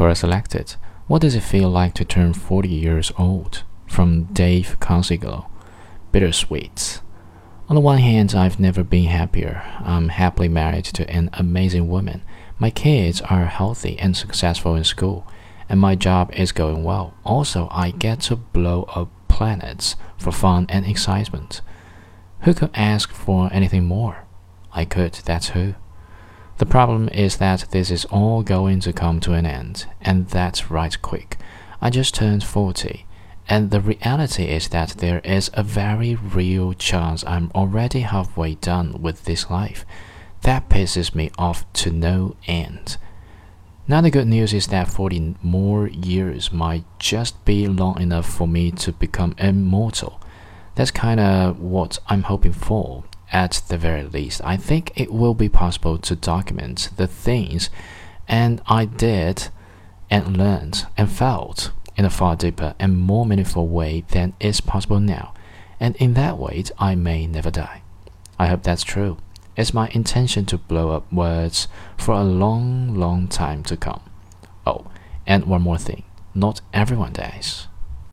Quora selected. What does it feel like to turn 40 years old? From Dave Consiglio. Bittersweet. On the one hand, I've never been happier. I'm happily married to an amazing woman. My kids are healthy and successful in school, and my job is going well. Also, I get to blow up planets for fun and excitement. Who could ask for anything more? I could, that's who. The problem is that this is all going to come to an end, and that's right quick. I just turned 40, and the reality is that there is a very real chance I'm already halfway done with this life. That pisses me off to no end. Now, the good news is that 40 more years might just be long enough for me to become immortal. That's kind of what I'm hoping for at the very least, I think it will be possible to document the things and I did and learned and felt in a far deeper and more meaningful way than is possible now. And in that way, I may never die. I hope that's true. It's my intention to blow up words for a long, long time to come. Oh, and one more thing not everyone dies.